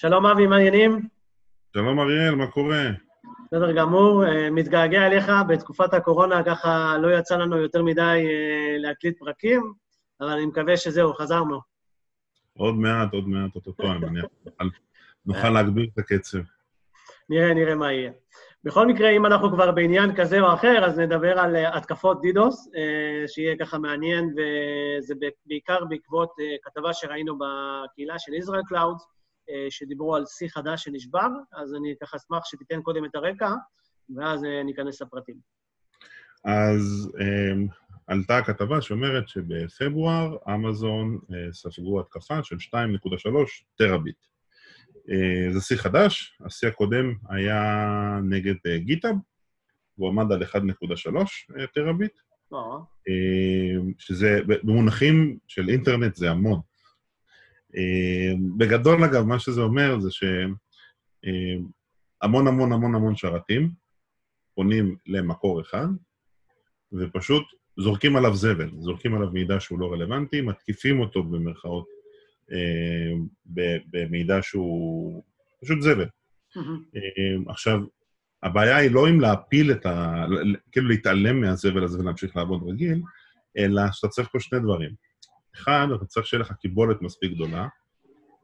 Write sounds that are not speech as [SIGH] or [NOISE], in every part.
שלום אבי, מה העניינים? שלום אריאל, מה קורה? בסדר גמור, אה, מתגעגע אליך, בתקופת הקורונה ככה לא יצא לנו יותר מדי אה, להקליט פרקים, אבל אני מקווה שזהו, חזרנו. עוד מעט, עוד מעט, אותו אני מניח. נוכל להגביר את הקצב. נראה, נראה מה יהיה. בכל מקרה, אם אנחנו כבר בעניין כזה או אחר, אז נדבר על אה, התקפות דידוס, שיהיה ככה מעניין, וזה בעיקר בעקבות כתבה שראינו בקהילה של Israel Clouds, שדיברו על שיא חדש שנשבר, אז אני ככה אשמח שתיתן קודם את הרקע, ואז אה, ניכנס לפרטים. אז um, עלתה הכתבה שאומרת שבפברואר אמזון uh, ספגו התקפה של 2.3 טרהביט. זה שיא חדש, השיא הקודם היה נגד GitHub, והוא עמד על 1.3 טראביט, שזה במונחים של אינטרנט זה המון. אה, בגדול, אגב, מה שזה אומר זה שהמון המון המון המון שרתים פונים למקור אחד, ופשוט זורקים עליו זבל, זורקים עליו מידע שהוא לא רלוונטי, מתקיפים אותו במרכאות אה, במידע שהוא פשוט זבל. עכשיו, הבעיה היא לא אם להפיל את ה... כאילו להתעלם מהזבל הזה ולהמשיך לעבוד רגיל, אלא שאתה צריך פה שני דברים. אחד, אתה צריך שיהיה לך קיבולת מספיק גדולה.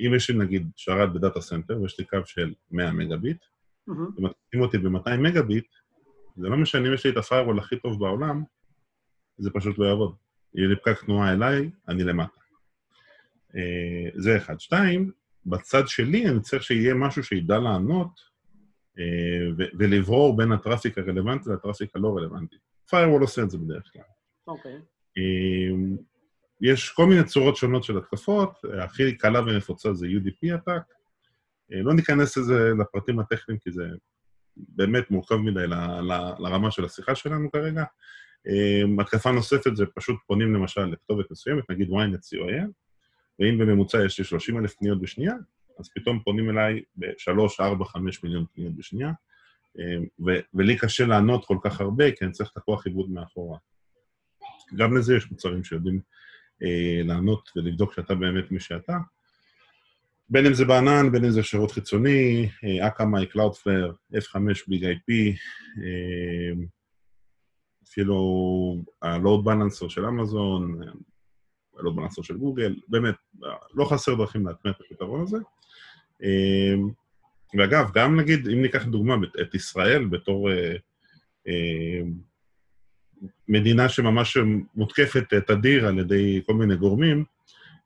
אם יש לי נגיד שרת ב data center ויש לי קו של 100 מגביט, mm-hmm. ומתקיפים אותי ב-200 מגביט, זה לא משנה אם יש לי את ה firewall הכי טוב בעולם, זה פשוט לא יעבוד. יהיה לי פקק תנועה אליי, אני למטה. אה, זה אחד. שתיים, בצד שלי אני צריך שיהיה משהו שידע לענות אה, ולברור בין ה traffic הרלוונטי ל traffic הלא רלוונטי. firewall עושה את זה בדרך כלל. אוקיי. Okay. אה, יש כל מיני צורות שונות של התקפות, הכי קלה ונפוצה זה UDP attack. אה, לא ניכנס לזה לפרטים הטכניים, כי זה באמת מורכב מדי ל, ל, לרמה של השיחה שלנו כרגע. אה, התקפה נוספת זה פשוט פונים למשל לכתובת מסוימת, נגיד ynet co.il, ואם בממוצע יש לי 30 אלף פניות בשנייה, אז פתאום פונים אליי ב-3, 4, 5 מיליון פניות בשנייה, אה, ו- ולי קשה לענות כל כך הרבה, כי אני צריך את הכוח עיבוד מאחורה. גם לזה יש מוצרים שיודעים לענות ולבדוק שאתה באמת מי שאתה. בין אם זה בענן, בין אם זה שירות חיצוני, Akamai, Cloudflare, F5, BIG-IP, אפילו ה-load balancer של אמזון, ה-load balancer של גוגל, באמת, לא חסר דרכים להטמיע את הפתרון הזה. אה, ואגב, גם נגיד, אם ניקח דוגמה את ישראל בתור אה, מדינה שממש מותקפת תדיר על ידי כל מיני גורמים,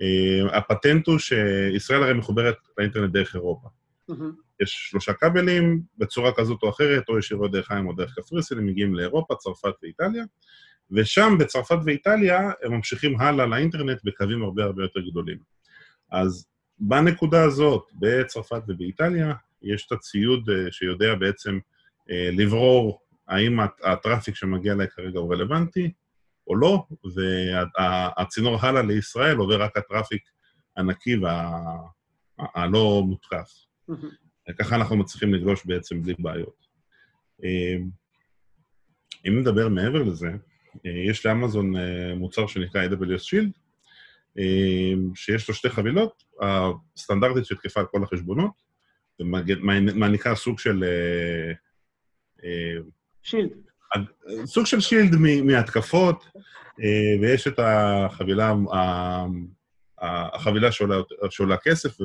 אה, הפטנט הוא שישראל הרי מחוברת לאינטרנט דרך אירופה. יש שלושה כבלים, בצורה כזאת או אחרת, או ישירות דרך הים או דרך קפריסין, הם מגיעים לאירופה, צרפת ואיטליה, ושם, בצרפת ואיטליה, הם ממשיכים הלאה לאינטרנט בקווים הרבה הרבה יותר גדולים. אז בנקודה הזאת, בצרפת ובאיטליה, יש את הציוד אה, שיודע בעצם אה, לברור האם הטראפיק שמגיע אליי כרגע הוא רלוונטי או לא, והצינור הלאה לישראל עובר רק הטראפיק הנקי והלא מותקף. ככה אנחנו מצליחים לגלוש בעצם בלי בעיות. אמ, אם נדבר מעבר לזה, אה, יש לאמזון אה, מוצר שנקרא AWS Shield, אמ, שיש לו שתי חבילות, הסטנדרטית שתקפה על כל החשבונות, ומעניקה סוג של אה, שילד. סוג של שילד מהתקפות, אה, ויש את החבילה, החבילה שעולה, שעולה כסף,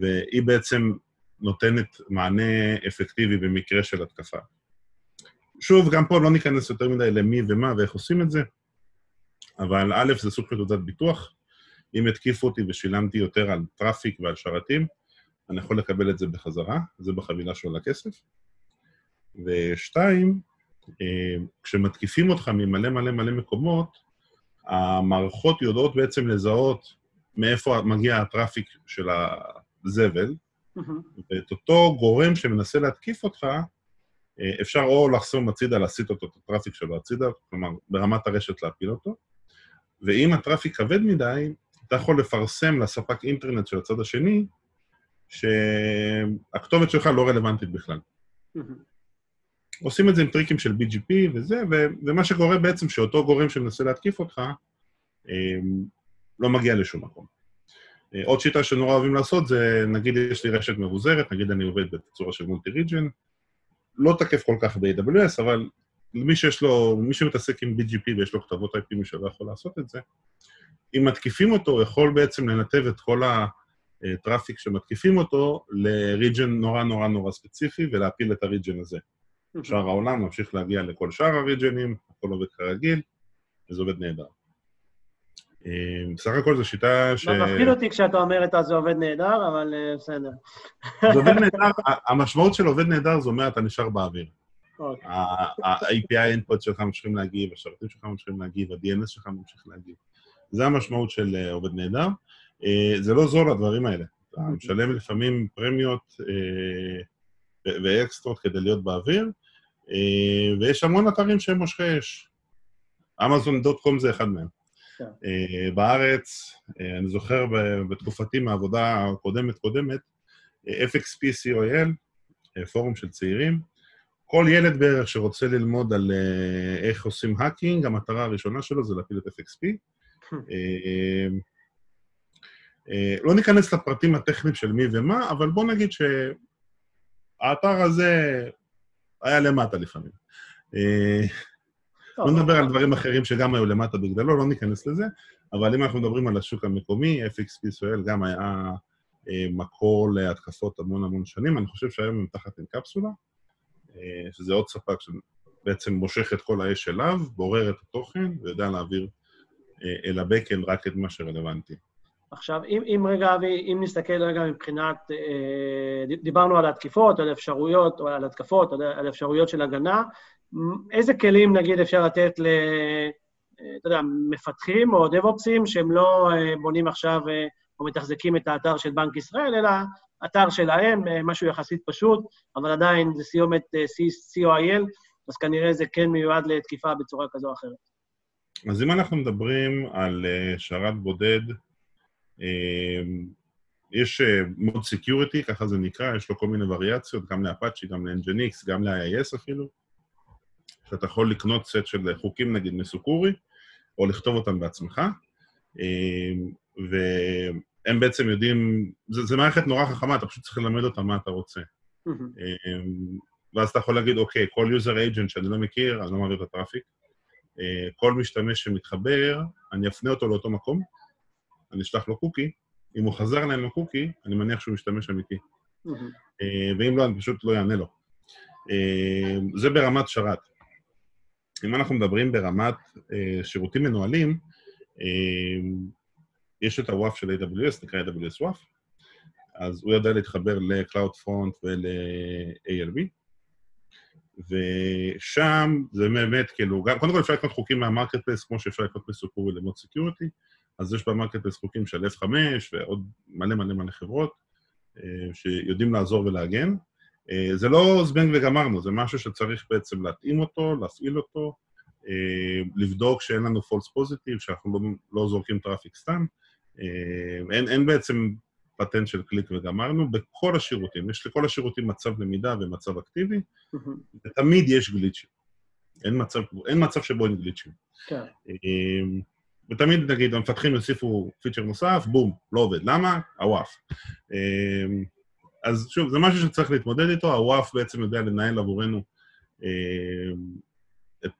והיא בעצם נותנת מענה אפקטיבי במקרה של התקפה. שוב, גם פה לא ניכנס יותר מדי למי ומה ואיך עושים את זה, אבל א', זה סוג של תעודת ביטוח. אם התקיפו אותי ושילמתי יותר על traffic ועל שרתים, אני יכול לקבל את זה בחזרה, זה בחבילה שעולה כסף. ושתיים, אה, כשמתקיפים אותך ממלא מלא מלא מקומות, המערכות יודעות בעצם לזהות מאיפה מגיע ה traffic של הזבל, mm-hmm. ואת אותו גורם שמנסה להתקיף אותך, אה, אפשר או לחסום הצידה, להסיט אותו, את ה traffic שלו הצידה, כלומר, ברמת הרשת להפיל אותו, ואם ה traffic כבד מדי, אתה יכול לפרסם לספק אינטרנט של הצד השני, שהכתובת שלך לא רלוונטית בכלל. Mm-hmm. עושים את זה עם טריקים של BGP וזה, ו- ומה שקורה בעצם שאותו גורם שמנסה להתקיף אותך, אמ, לא מגיע לשום מקום. עוד שיטה שנורא אוהבים לעשות זה, נגיד יש לי רשת מבוזרת, נגיד אני עובד בצורה של מולטי ריג'ן, לא תקף כל כך ב-AWS, אבל מי שיש לו, מי שמתעסק עם BGP ויש לו כתבות IP משלו יכול לעשות את זה, אם מתקיפים אותו, הוא יכול בעצם לנתב את כל הטראפיק שמתקיפים אותו לריג'ן נורא נורא נורא ספציפי ולהפיל את הריג'ן הזה. שאר העולם ממשיך להגיע לכל שאר הריג'נים, הכל עובד כרגיל, וזה עובד נהדר. אה, בסך הכל זו שיטה ש... לא מפחיד אותי כשאתה אומר את זה עובד נהדר, אבל אה, בסדר. זה עובד נהדר, המשמעות של עובד נהדר זה אומר אתה נשאר באוויר. אוקיי. ה-API input שלך ממשיכים להגיב, השרתים שלך ממשיכים להגיב, ה-DNS שלך ממשיך להגיב. זה המשמעות של אה, עובד נהדר. זה לא זול, הדברים האלה. אתה. משלם לפעמים פרמיות ואקסטרות כדי להיות באוויר, ויש המון אתרים שהם מושכי אש. אמזון.קום זה אחד מהם. כן. אה, בארץ, אה, אני זוכר בתקופתי מהעבודה הקודמת-קודמת, FXP COIL, אה, פורום של צעירים, כל ילד בערך שרוצה ללמוד על איך עושים האקינג, המטרה הראשונה שלו זה להפיל את FXP. [LAUGHS] לא ניכנס לפרטים הטכניים של מי ומה, אבל בואו נגיד שהאתר הזה היה למטה לפעמים. לא נדבר על דברים אחרים שגם היו למטה בגללו, לא ניכנס לזה, אבל אם אנחנו מדברים על השוק המקומי, FXP ישראל גם היה אה, מקור להתקפות המון המון שנים. אני חושב שהיום הם תחת אינקפסולה, אה, שזה עוד ספק שבעצם מושך את כל האש אליו, בורר את התוכן ויודע להעביר אה, אל הבקן רק את מה שרלוונטי. עכשיו, אם, אם רגע, אבי, אם נסתכל רגע מבחינת, אה, דיברנו על התקיפות, על אפשרויות, או על התקפות, על אפשרויות של הגנה, איזה כלים, נגיד, אפשר לתת ל... אתה יודע, מפתחים או דב-אופסים שהם לא אה, בונים עכשיו אה, או מתחזקים את האתר של בנק ישראל, אלא אתר שלהם, אה, משהו יחסית פשוט, אבל עדיין זה סיומת CO.IL, אז כנראה זה כן מיועד לתקיפה בצורה כזו או אחרת. אז אם אנחנו מדברים על שרת בודד, יש ModSecurity, ככה זה נקרא, יש לו כל מיני וריאציות, גם לאפאצ'י, גם ל-NGINX, גם ל-IIS אפילו. שאתה יכול לקנות סט של חוקים, נגיד, מ Sucuri, או לכתוב אותם בעצמך, אמ, והם בעצם יודעים, זה, מערכת נורא חכמה, אתה פשוט צריך ללמד אותם מה אתה רוצה. אמ, ואז אתה יכול להגיד, אוקיי, כל user agent שאני לא מכיר, אני לא מעביר את ה traffic. אה, כל משתמש שמתחבר, אני אפנה אותו לאותו מקום, אני אשלח לו קוקי, אם הוא חזר אליי עם הקוקי, אני מניח שהוא משתמש אמיתי. אה, ואם לא, אני פשוט לא אענה לו. אה, זה ברמת שרת. אם אנחנו מדברים ברמת אה, שירותים מנוהלים, יש את ה WAF של AWS, נקרא AWS WAF, אז הוא יודע להתחבר ל-CloudFront ול-ALB, ושם זה באמת, כאילו, גם, קודם כל אפשר לקנות חוקים מה marketplace, כמו שאפשר לקנות מ Sucuri ל ModSecurity, אז יש ב marketplace חוקים של F5 ועוד מלא מלא מלא חברות אה, שיודעים לעזור ולהגן. אה, זה לא זבנג וגמרנו, זה משהו שצריך בעצם להתאים אותו, להפעיל אותו, אה, לבדוק שאין לנו false positive, שאנחנו לא, לא זורקים traffic סתם. אין, אין בעצם פטנט של קליק וגמרנו, בכל השירותים. יש לכל השירותים מצב למידה ומצב אקטיבי, ותמיד יש גליצ'ים. אין מצב, אין מצב שבו אין גליצ'ים. כן. ותמיד, נגיד, המפתחים יוסיפו פיצ'ר נוסף, בום, לא עובד. למה? הוואף. אז שוב, זה משהו שצריך להתמודד איתו, הוואף בעצם יודע לנהל עבורנו, אה, את,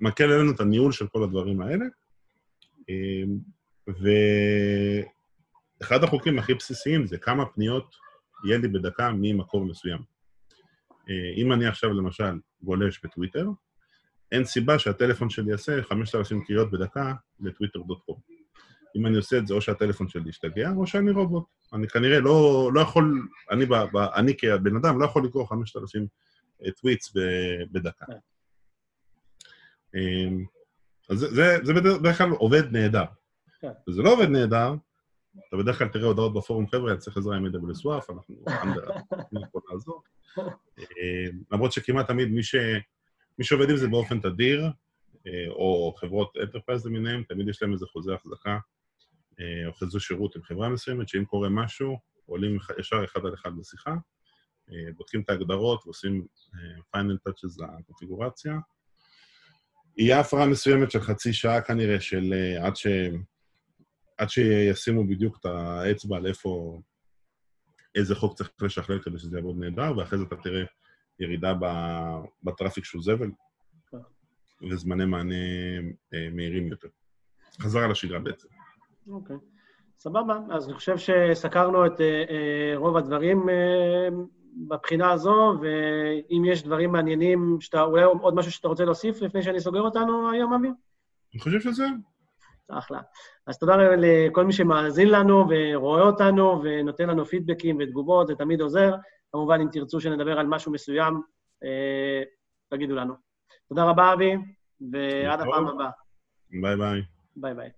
מקל עלינו את הניהול של כל הדברים האלה. אה, ואחד החוקים הכי בסיסיים זה כמה פניות יהיה לי בדקה ממקור מסוים. אם אני עכשיו למשל גולש בטוויטר, אין סיבה שהטלפון שלי יעשה 5,000 קריאות בדקה לטוויטר.קום. אם אני עושה את זה, או שהטלפון שלי ישתגע, או שאני רובוט. אני כנראה לא, לא יכול, אני, ב, ב, אני כבן אדם לא יכול לקרוא 5,000 טוויטס בדקה. כן. אמ, אז זה, זה, זה בדרך כלל עובד נהדר. כן. וזה לא עובד נהדר, אתה בדרך כלל תראה הודעות בפורום, חבר'ה, אני צריך עזרה עם AWS WAF, אנחנו יכולים [LAUGHS] לעזור. אמ, למרות שכמעט תמיד מי, ש, מי שעובד עם זה באופן תדיר, אה, או חברות enterprise למיניהם, תמיד יש להם איזה חוזה החזקה אה, או חוזה שירות עם חברה מסוימת, שאם קורה משהו, עולים ישר אחד על אחד בשיחה, אה, בודקים את ההגדרות ועושים final touches לקונפיגורציה. יהיה הפרעה מסוימת של חצי שעה כנראה, של עד ש... עד שישימו בדיוק את האצבע על איפה, איזה חוק צריך לשכלל כדי שזה יעבוד נהדר, ואחרי זה אתה תראה ירידה בטראפיק של זבל, וזמני מענה אה, מהירים יותר. חזרה לשגרה בעצם. אוקיי. Okay. סבבה, אז אני חושב שסקרנו את אה, אה, רוב הדברים בבחינה הזו, ואם יש דברים מעניינים, שאתה, אולי עוד משהו שאתה רוצה להוסיף לפני שאני סוגר אותנו היום, אבי? אני חושב שזה... אחלה. אז תודה לכל מי שמאזין לנו ורואה אותנו ונותן לנו פידבקים ותגובות, זה תמיד עוזר. כמובן, אם תרצו שנדבר על משהו מסוים, אה, תגידו לנו. תודה רבה, אבי, ועד הפעם הבאה. ביי ביי. ביי ביי.